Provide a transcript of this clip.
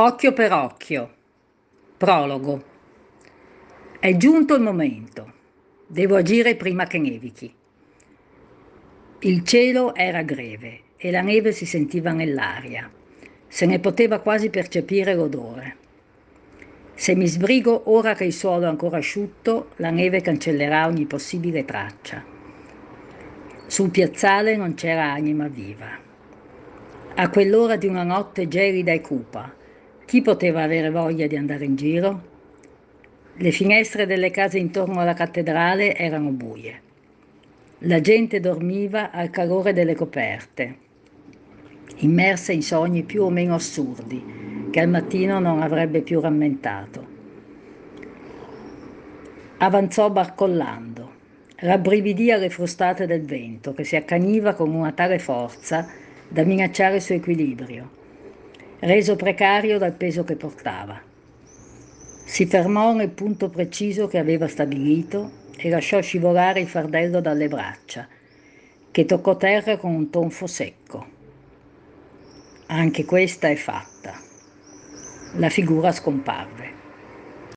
Occhio per occhio. Prologo. È giunto il momento. Devo agire prima che nevichi. Il cielo era greve e la neve si sentiva nell'aria. Se ne poteva quasi percepire l'odore. Se mi sbrigo ora che il suolo è ancora asciutto, la neve cancellerà ogni possibile traccia. Sul piazzale non c'era anima viva. A quell'ora di una notte gelida e cupa, chi poteva avere voglia di andare in giro? Le finestre delle case intorno alla cattedrale erano buie. La gente dormiva al calore delle coperte, immersa in sogni più o meno assurdi che al mattino non avrebbe più rammentato. Avanzò barcollando, rabbrividì alle frustate del vento che si accaniva con una tale forza da minacciare il suo equilibrio reso precario dal peso che portava. Si fermò nel punto preciso che aveva stabilito e lasciò scivolare il fardello dalle braccia, che toccò terra con un tonfo secco. Anche questa è fatta. La figura scomparve.